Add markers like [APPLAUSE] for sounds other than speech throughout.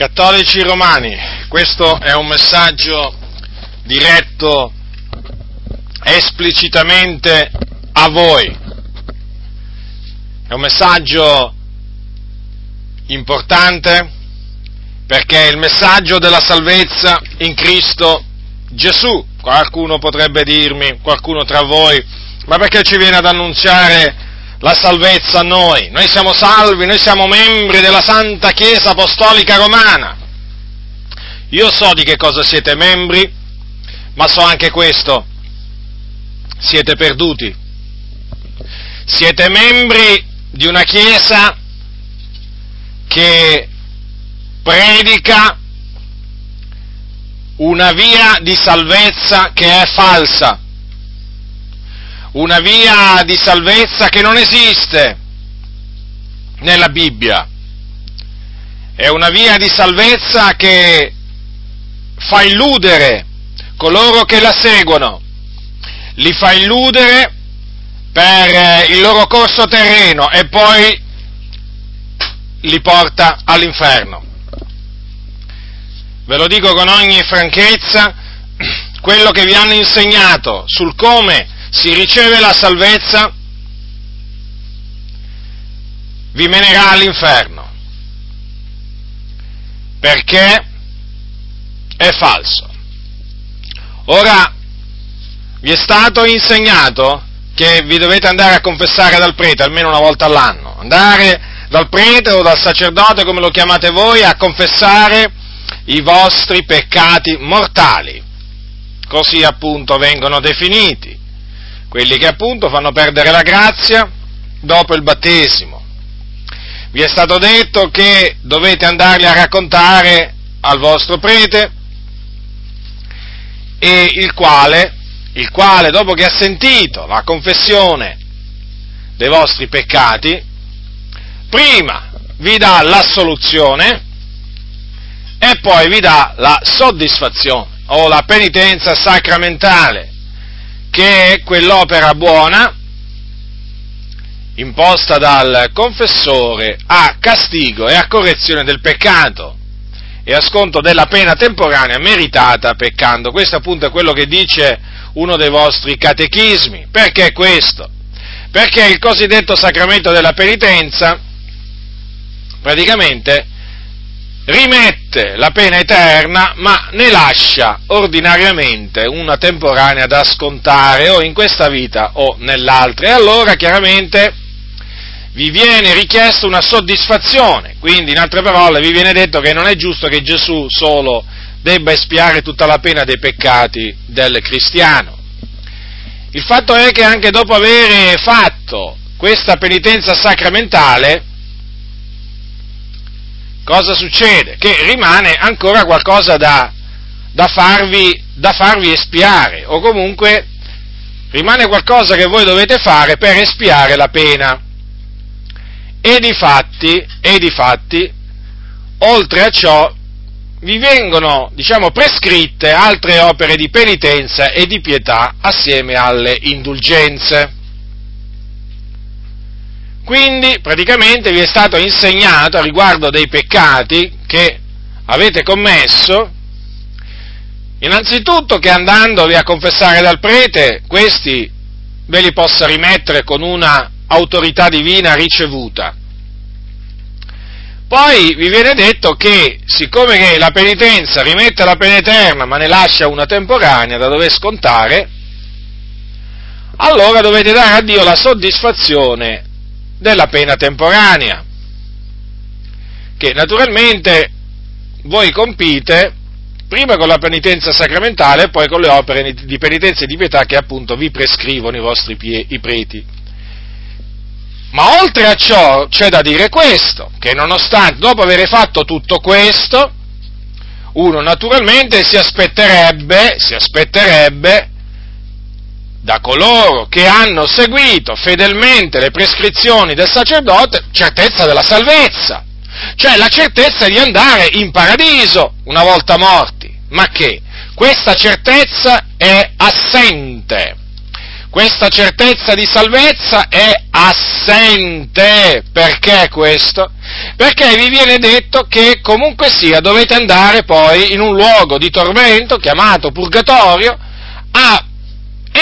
Cattolici romani, questo è un messaggio diretto esplicitamente a voi. È un messaggio importante perché è il messaggio della salvezza in Cristo Gesù. Qualcuno potrebbe dirmi, qualcuno tra voi, ma perché ci viene ad annunziare la salvezza a noi. Noi siamo salvi, noi siamo membri della Santa Chiesa Apostolica Romana. Io so di che cosa siete membri, ma so anche questo. Siete perduti. Siete membri di una Chiesa che predica una via di salvezza che è falsa una via di salvezza che non esiste nella Bibbia. È una via di salvezza che fa illudere coloro che la seguono, li fa illudere per il loro corso terreno e poi li porta all'inferno. Ve lo dico con ogni franchezza, [CLEARS THROAT] quello che vi hanno insegnato sul come si riceve la salvezza, vi menerà all'inferno. Perché è falso. Ora, vi è stato insegnato che vi dovete andare a confessare dal prete almeno una volta all'anno, andare dal prete o dal sacerdote, come lo chiamate voi, a confessare i vostri peccati mortali. Così appunto vengono definiti quelli che appunto fanno perdere la grazia dopo il battesimo. Vi è stato detto che dovete andarli a raccontare al vostro prete e il quale, il quale dopo che ha sentito la confessione dei vostri peccati, prima vi dà l'assoluzione e poi vi dà la soddisfazione o la penitenza sacramentale che è quell'opera buona imposta dal confessore a castigo e a correzione del peccato e a sconto della pena temporanea meritata peccando. Questo appunto è quello che dice uno dei vostri catechismi. Perché questo? Perché il cosiddetto sacramento della penitenza praticamente rimette la pena eterna, ma ne lascia ordinariamente una temporanea da scontare o in questa vita o nell'altra. E allora chiaramente vi viene richiesta una soddisfazione, quindi in altre parole vi viene detto che non è giusto che Gesù solo debba espiare tutta la pena dei peccati del cristiano. Il fatto è che anche dopo aver fatto questa penitenza sacramentale, cosa succede? Che rimane ancora qualcosa da, da, farvi, da farvi espiare, o comunque rimane qualcosa che voi dovete fare per espiare la pena. E di fatti, e di fatti, oltre a ciò, vi vengono, diciamo, prescritte altre opere di penitenza e di pietà assieme alle indulgenze. Quindi praticamente vi è stato insegnato a riguardo dei peccati che avete commesso, innanzitutto che andandovi a confessare dal prete, questi ve li possa rimettere con una autorità divina ricevuta. Poi vi viene detto che, siccome che la penitenza rimette la pena eterna ma ne lascia una temporanea da dover scontare, allora dovete dare a Dio la soddisfazione della pena temporanea, che naturalmente voi compite prima con la penitenza sacramentale e poi con le opere di penitenza e di pietà che appunto vi prescrivono i vostri pie, i preti. Ma oltre a ciò c'è da dire questo, che nonostante, dopo aver fatto tutto questo, uno naturalmente si aspetterebbe, si aspetterebbe da coloro che hanno seguito fedelmente le prescrizioni del sacerdote certezza della salvezza, cioè la certezza di andare in paradiso una volta morti. Ma che? Questa certezza è assente. Questa certezza di salvezza è assente. Perché questo? Perché vi viene detto che comunque sia dovete andare poi in un luogo di tormento chiamato purgatorio a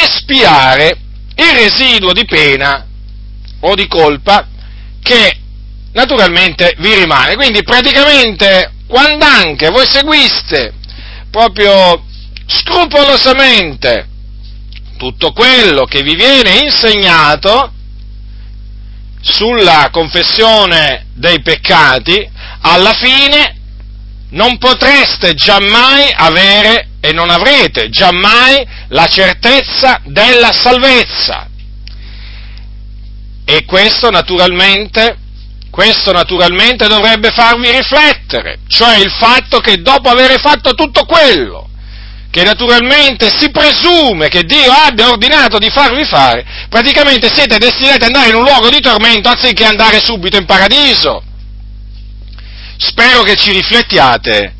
espiare il residuo di pena o di colpa che naturalmente vi rimane. Quindi praticamente quando anche voi seguiste proprio scrupolosamente tutto quello che vi viene insegnato sulla confessione dei peccati, alla fine non potreste giammai avere e non avrete giammai la certezza della salvezza. E questo naturalmente, questo naturalmente dovrebbe farvi riflettere, cioè il fatto che dopo aver fatto tutto quello che naturalmente si presume che Dio abbia ordinato di farvi fare, praticamente siete destinati ad andare in un luogo di tormento anziché andare subito in paradiso. Spero che ci riflettiate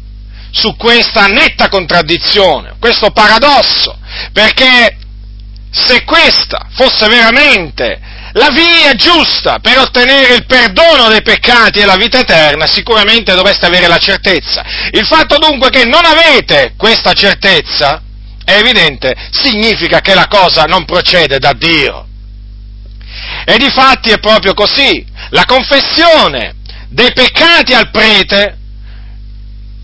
su questa netta contraddizione, questo paradosso, perché se questa fosse veramente la via giusta per ottenere il perdono dei peccati e la vita eterna, sicuramente dovreste avere la certezza. Il fatto dunque che non avete questa certezza, è evidente, significa che la cosa non procede da Dio. E di fatti è proprio così. La confessione dei peccati al prete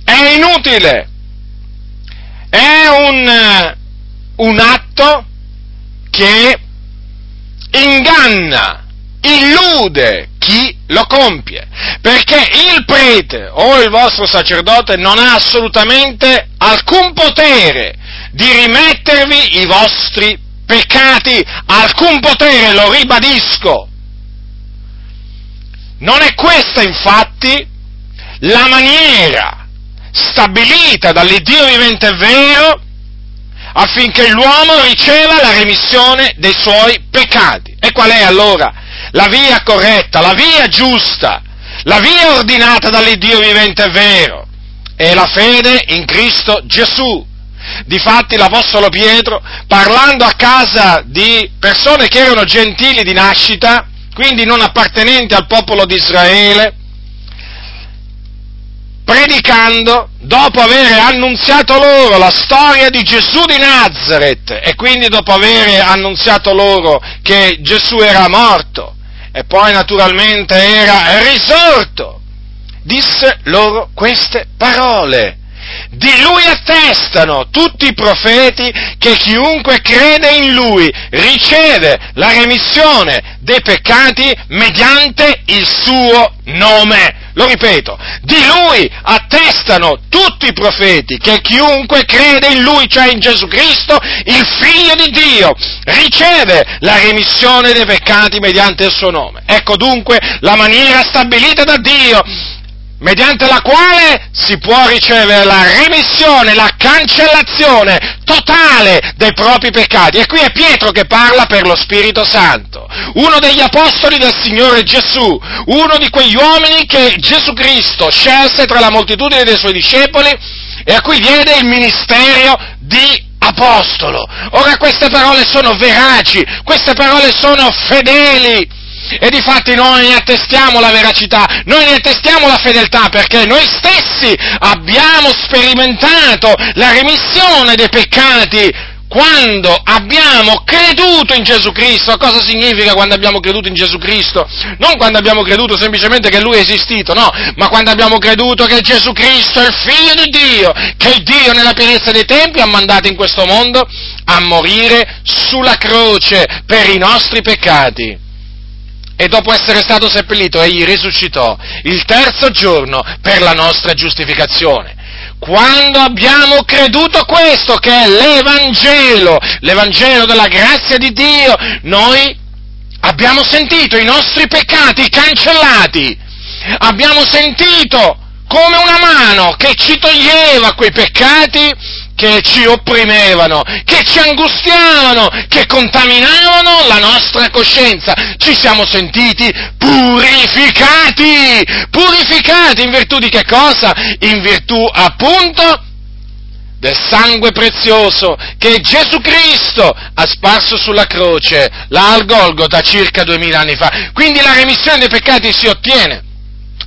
è inutile. È un, un atto che inganna, illude chi lo compie, perché il prete o il vostro sacerdote non ha assolutamente alcun potere di rimettervi i vostri peccati, alcun potere, lo ribadisco. Non è questa infatti la maniera stabilita dall'Iddio vivente e vero affinché l'uomo riceva la remissione dei suoi peccati. E qual è allora la via corretta, la via giusta, la via ordinata dall'Iddio vivente e vero? È la fede in Cristo Gesù. Difatti l'Apostolo Pietro, parlando a casa di persone che erano gentili di nascita, quindi non appartenenti al popolo di Israele, predicando, dopo aver annunziato loro la storia di Gesù di Nazareth e quindi dopo aver annunziato loro che Gesù era morto e poi naturalmente era risorto, disse loro queste parole. Di lui attestano tutti i profeti che chiunque crede in lui riceve la remissione dei peccati mediante il suo nome. Lo ripeto, di lui attestano tutti i profeti che chiunque crede in lui, cioè in Gesù Cristo, il figlio di Dio, riceve la remissione dei peccati mediante il suo nome. Ecco dunque la maniera stabilita da Dio mediante la quale si può ricevere la remissione, la cancellazione totale dei propri peccati. E qui è Pietro che parla per lo Spirito Santo, uno degli apostoli del Signore Gesù, uno di quegli uomini che Gesù Cristo scelse tra la moltitudine dei suoi discepoli e a cui diede il ministero di apostolo. Ora queste parole sono veraci, queste parole sono fedeli e difatti noi ne attestiamo la veracità, noi ne attestiamo la fedeltà perché noi stessi abbiamo sperimentato la remissione dei peccati quando abbiamo creduto in Gesù Cristo. Cosa significa quando abbiamo creduto in Gesù Cristo? Non quando abbiamo creduto semplicemente che Lui è esistito, no, ma quando abbiamo creduto che Gesù Cristo è il Figlio di Dio, che Dio nella pienezza dei tempi ha mandato in questo mondo a morire sulla croce per i nostri peccati e dopo essere stato seppellito egli risuscitò il terzo giorno per la nostra giustificazione. Quando abbiamo creduto questo, che è l'Evangelo, l'Evangelo della grazia di Dio, noi abbiamo sentito i nostri peccati cancellati, abbiamo sentito come una mano che ci toglieva quei peccati che ci opprimevano, che ci angustiavano, che contaminavano la nostra coscienza. Ci siamo sentiti purificati, purificati in virtù di che cosa? In virtù appunto del sangue prezioso che Gesù Cristo ha sparso sulla croce, là al Golgota circa duemila anni fa. Quindi la remissione dei peccati si ottiene,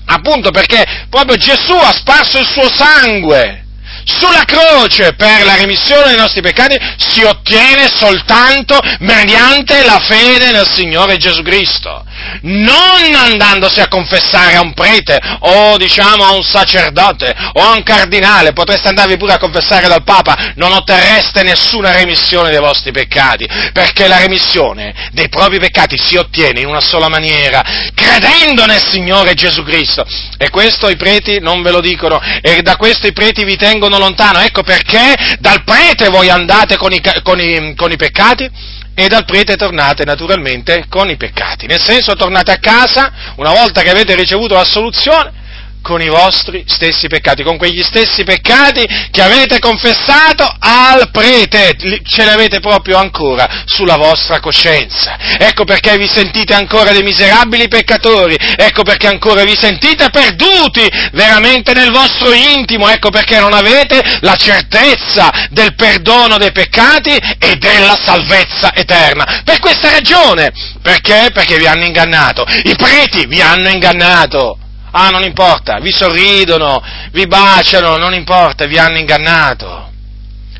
appunto perché proprio Gesù ha sparso il suo sangue sulla croce per la remissione dei nostri peccati si ottiene soltanto mediante la fede nel Signore Gesù Cristo non andandosi a confessare a un prete o diciamo a un sacerdote o a un cardinale, potreste andarvi pure a confessare dal Papa, non otterreste nessuna remissione dei vostri peccati, perché la remissione dei propri peccati si ottiene in una sola maniera, credendo nel Signore Gesù Cristo. E questo i preti non ve lo dicono e da questo i preti vi tengono lontano. Ecco perché dal prete voi andate con i, con i, con i peccati e dal prete tornate naturalmente con i peccati. Nel senso tornate a casa, una volta che avete ricevuto la soluzione, con i vostri stessi peccati, con quegli stessi peccati che avete confessato al prete, ce li avete proprio ancora sulla vostra coscienza. Ecco perché vi sentite ancora dei miserabili peccatori, ecco perché ancora vi sentite perduti veramente nel vostro intimo, ecco perché non avete la certezza del perdono dei peccati e della salvezza eterna. Per questa ragione, perché? Perché vi hanno ingannato, i preti vi hanno ingannato. Ah, non importa, vi sorridono, vi baciano, non importa, vi hanno ingannato.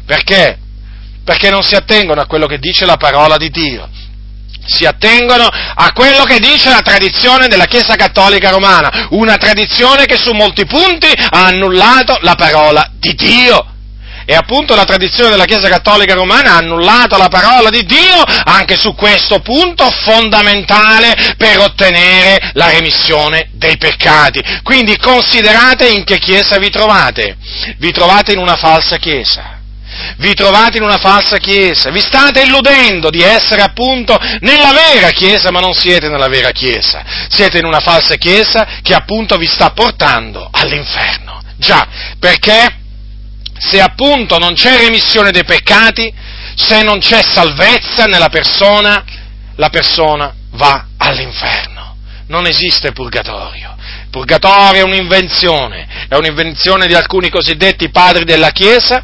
Perché? Perché non si attengono a quello che dice la parola di Dio. Si attengono a quello che dice la tradizione della Chiesa Cattolica Romana, una tradizione che su molti punti ha annullato la parola di Dio. E appunto la tradizione della Chiesa Cattolica Romana ha annullato la parola di Dio anche su questo punto fondamentale per ottenere la remissione dei peccati. Quindi considerate in che Chiesa vi trovate. Vi trovate in una falsa Chiesa vi trovate in una falsa chiesa, vi state illudendo di essere appunto nella vera chiesa, ma non siete nella vera chiesa, siete in una falsa chiesa che appunto vi sta portando all'inferno. Già, perché se appunto non c'è remissione dei peccati, se non c'è salvezza nella persona, la persona va all'inferno. Non esiste purgatorio. Purgatorio è un'invenzione, è un'invenzione di alcuni cosiddetti padri della Chiesa,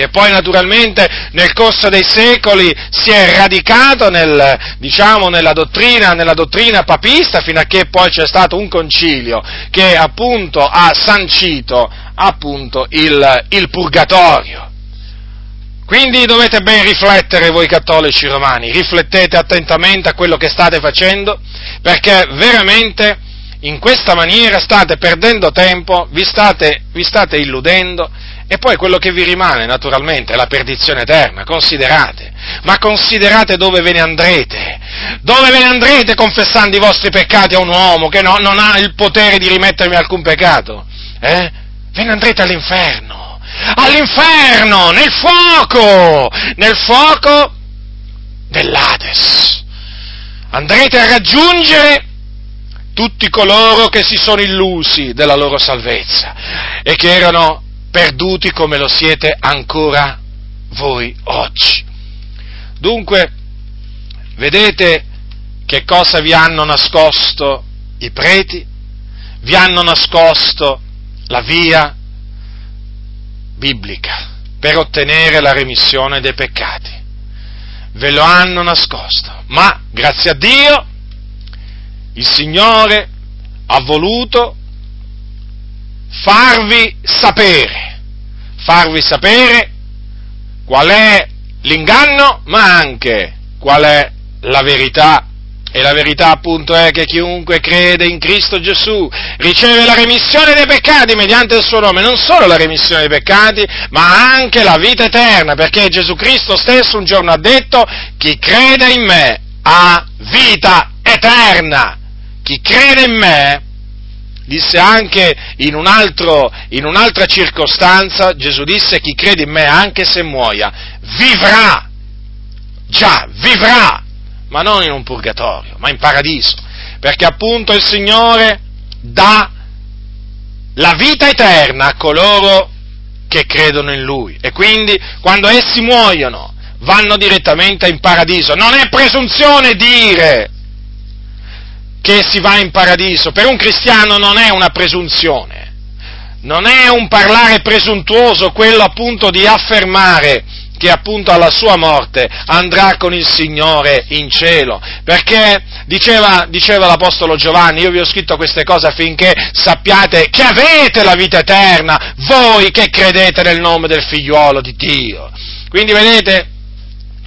che poi naturalmente nel corso dei secoli si è radicato nel, diciamo, nella, dottrina, nella dottrina papista fino a che poi c'è stato un concilio che appunto ha sancito appunto il, il purgatorio. Quindi dovete ben riflettere voi cattolici romani, riflettete attentamente a quello che state facendo, perché veramente in questa maniera state perdendo tempo, vi state, vi state illudendo e poi quello che vi rimane naturalmente è la perdizione eterna, considerate, ma considerate dove ve ne andrete, dove ve ne andrete confessando i vostri peccati a un uomo che no, non ha il potere di rimettervi alcun peccato, eh? Ve ne andrete all'inferno, all'inferno, nel fuoco, nel fuoco dell'Ades. Andrete a raggiungere tutti coloro che si sono illusi della loro salvezza e che erano perduti come lo siete ancora voi oggi. Dunque, vedete che cosa vi hanno nascosto i preti? Vi hanno nascosto la via biblica per ottenere la remissione dei peccati. Ve lo hanno nascosto, ma grazie a Dio il Signore ha voluto farvi sapere, farvi sapere qual è l'inganno, ma anche qual è la verità. E la verità appunto è che chiunque crede in Cristo Gesù riceve la remissione dei peccati mediante il suo nome, non solo la remissione dei peccati, ma anche la vita eterna, perché Gesù Cristo stesso un giorno ha detto, chi crede in me ha vita eterna. Chi crede in me, disse anche in, un altro, in un'altra circostanza, Gesù disse, chi crede in me anche se muoia, vivrà. Già, vivrà ma non in un purgatorio, ma in paradiso, perché appunto il Signore dà la vita eterna a coloro che credono in Lui e quindi quando essi muoiono vanno direttamente in paradiso. Non è presunzione dire che si va in paradiso, per un cristiano non è una presunzione. non è un parlare presuntuoso quello appunto di affermare che appunto alla sua morte andrà con il Signore in cielo, perché diceva, diceva, l'Apostolo Giovanni, io vi ho scritto queste cose affinché sappiate che avete la vita eterna, voi che credete nel nome del figliuolo di Dio. Quindi vedete,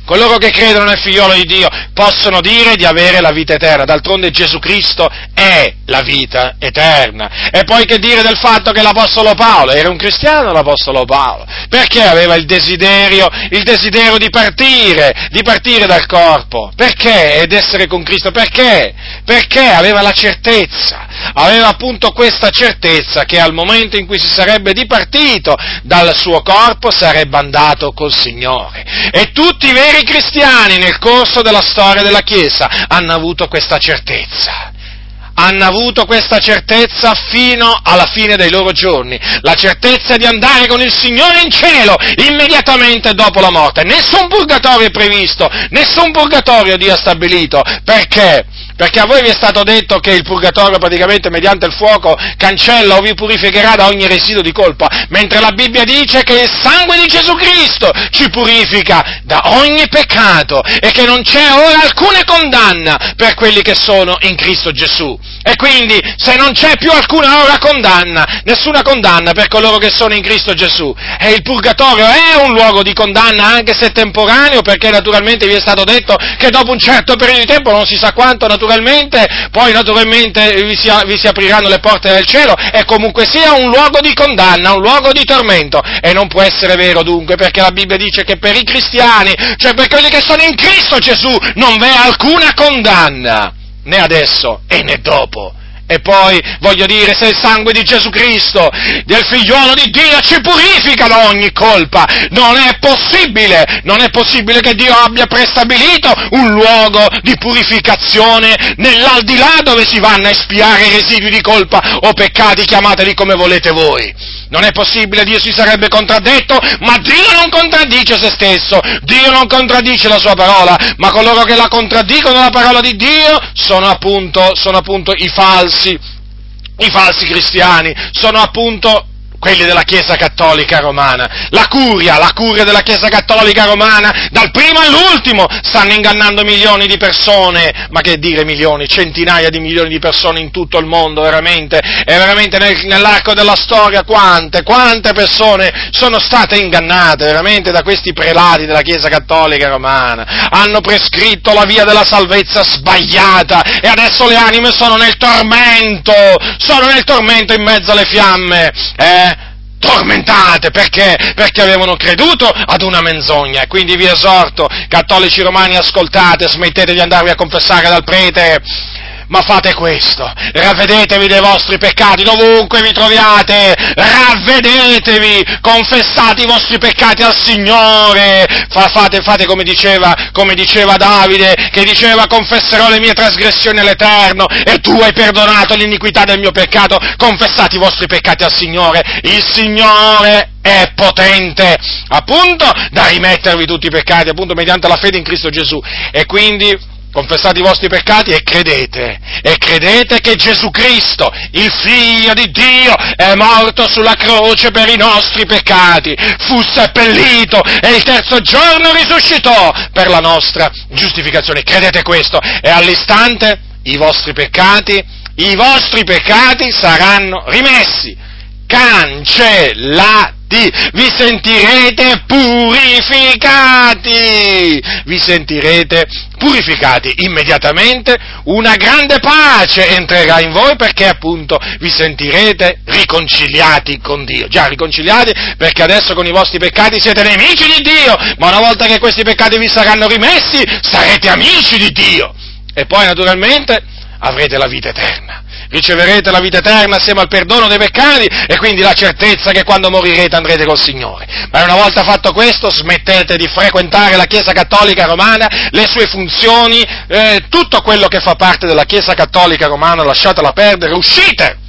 Coloro che credono nel figliolo di Dio possono dire di avere la vita eterna, d'altronde Gesù Cristo è la vita eterna. E poi che dire del fatto che l'Apostolo Paolo, era un cristiano l'Apostolo Paolo, perché aveva il desiderio, il desiderio di partire, di partire dal corpo? Perché? Ed essere con Cristo? Perché? Perché aveva la certezza, aveva appunto questa certezza che al momento in cui si sarebbe dipartito dal suo corpo sarebbe andato col Signore. E tutti i veri veri cristiani nel corso della storia della Chiesa hanno avuto questa certezza. Hanno avuto questa certezza fino alla fine dei loro giorni, la certezza di andare con il Signore in cielo immediatamente dopo la morte. Nessun purgatorio è previsto, nessun purgatorio Dio ha stabilito. Perché? Perché a voi vi è stato detto che il purgatorio praticamente mediante il fuoco cancella o vi purificherà da ogni residuo di colpa, mentre la Bibbia dice che il sangue di Gesù Cristo ci purifica da ogni peccato e che non c'è ora alcuna condanna per quelli che sono in Cristo Gesù. E quindi se non c'è più alcuna ora condanna, nessuna condanna per coloro che sono in Cristo Gesù, e il purgatorio è un luogo di condanna anche se temporaneo, perché naturalmente vi è stato detto che dopo un certo periodo di tempo, non si sa quanto, naturalmente, poi naturalmente vi si, vi si apriranno le porte del cielo e comunque sia un luogo di condanna, un luogo di tormento. E non può essere vero dunque, perché la Bibbia dice che per i cristiani, cioè per quelli che sono in Cristo Gesù, non v'è alcuna condanna, né adesso e né dopo. E poi, voglio dire, se il sangue di Gesù Cristo, del figliuolo di Dio, ci purifica da ogni colpa, non è possibile, non è possibile che Dio abbia prestabilito un luogo di purificazione nell'aldilà dove si vanno a espiare residui di colpa o peccati, chiamateli come volete voi. Non è possibile, Dio si sarebbe contraddetto, ma Dio non contraddice se stesso, Dio non contraddice la sua parola, ma coloro che la contraddicono la parola di Dio sono appunto, sono appunto i falsi, i falsi cristiani, sono appunto quelli della Chiesa Cattolica Romana. La curia, la curia della Chiesa Cattolica Romana, dal primo all'ultimo, stanno ingannando milioni di persone, ma che dire milioni, centinaia di milioni di persone in tutto il mondo, veramente, e veramente nel, nell'arco della storia quante, quante persone sono state ingannate, veramente, da questi prelati della Chiesa Cattolica Romana. Hanno prescritto la via della salvezza sbagliata e adesso le anime sono nel tormento, sono nel tormento in mezzo alle fiamme. Eh? Tormentate perché? Perché avevano creduto ad una menzogna. Quindi vi esorto, cattolici romani, ascoltate, smettete di andarvi a confessare dal prete ma fate questo, ravvedetevi dei vostri peccati dovunque vi troviate, ravvedetevi, confessate i vostri peccati al Signore, fate, fate come, diceva, come diceva Davide, che diceva confesserò le mie trasgressioni all'Eterno e tu hai perdonato l'iniquità del mio peccato, confessate i vostri peccati al Signore, il Signore è potente appunto da rimettervi tutti i peccati appunto mediante la fede in Cristo Gesù. E quindi confessate i vostri peccati e credete, e credete che Gesù Cristo, il Figlio di Dio, è morto sulla croce per i nostri peccati, fu seppellito e il terzo giorno risuscitò per la nostra giustificazione. Credete questo e all'istante i vostri peccati, i vostri peccati saranno rimessi, cancellati vi sentirete purificati, vi sentirete purificati immediatamente, una grande pace entrerà in voi perché appunto vi sentirete riconciliati con Dio. Già riconciliati perché adesso con i vostri peccati siete nemici di Dio, ma una volta che questi peccati vi saranno rimessi sarete amici di Dio. E poi naturalmente avrete la vita eterna riceverete la vita eterna assieme al perdono dei peccati e quindi la certezza che quando morirete andrete col Signore. Ma una volta fatto questo smettete di frequentare la Chiesa Cattolica Romana, le sue funzioni, eh, tutto quello che fa parte della Chiesa Cattolica Romana lasciatela perdere, uscite!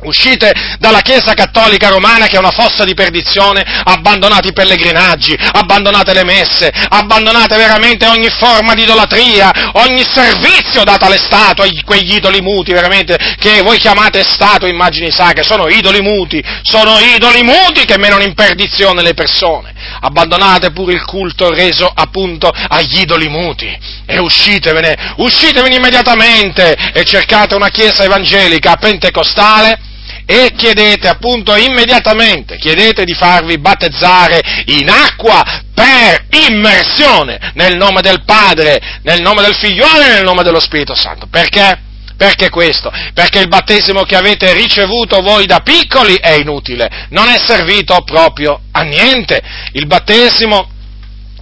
Uscite dalla Chiesa Cattolica Romana che è una fossa di perdizione, abbandonate i pellegrinaggi, abbandonate le messe, abbandonate veramente ogni forma di idolatria, ogni servizio dato alle statue, quegli idoli muti veramente che voi chiamate statue, immagini sacre, sono idoli muti, sono idoli muti che menano in perdizione le persone. Abbandonate pure il culto reso appunto agli idoli muti e uscitevene, uscitevene immediatamente e cercate una Chiesa evangelica pentecostale e chiedete appunto immediatamente, chiedete di farvi battezzare in acqua per immersione nel nome del Padre, nel nome del Figliolo e nel nome dello Spirito Santo. Perché? Perché questo? Perché il battesimo che avete ricevuto voi da piccoli è inutile, non è servito proprio a niente. Il battesimo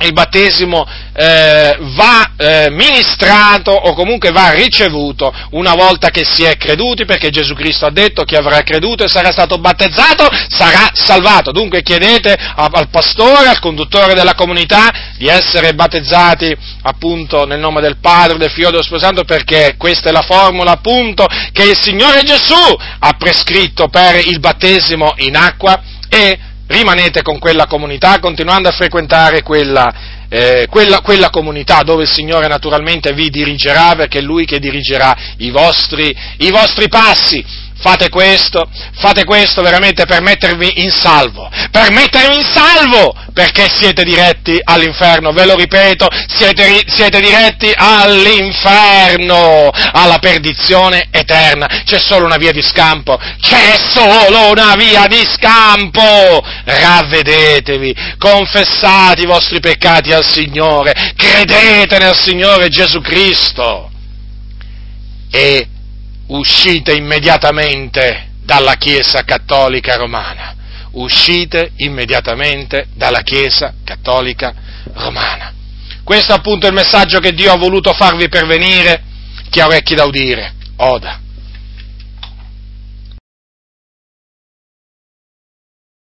il battesimo eh, va eh, ministrato o comunque va ricevuto una volta che si è creduti, perché Gesù Cristo ha detto che avrà creduto e sarà stato battezzato, sarà salvato. Dunque chiedete al pastore, al conduttore della comunità di essere battezzati appunto nel nome del Padre, del Figlio e dello Spirito Santo, perché questa è la formula appunto che il Signore Gesù ha prescritto per il battesimo in acqua e rimanete con quella comunità, continuando a frequentare quella, eh, quella, quella, comunità dove il Signore naturalmente vi dirigerà, perché è Lui che dirigerà i vostri, i vostri passi fate questo, fate questo veramente per mettervi in salvo, per mettervi in salvo, perché siete diretti all'inferno, ve lo ripeto, siete, siete diretti all'inferno, alla perdizione eterna, c'è solo una via di scampo, c'è solo una via di scampo, ravvedetevi, confessate i vostri peccati al Signore, credete nel Signore Gesù Cristo. E uscite immediatamente dalla Chiesa Cattolica Romana. Uscite immediatamente dalla Chiesa Cattolica Romana. Questo è appunto il messaggio che Dio ha voluto farvi pervenire. Chi ha orecchi da udire, oda.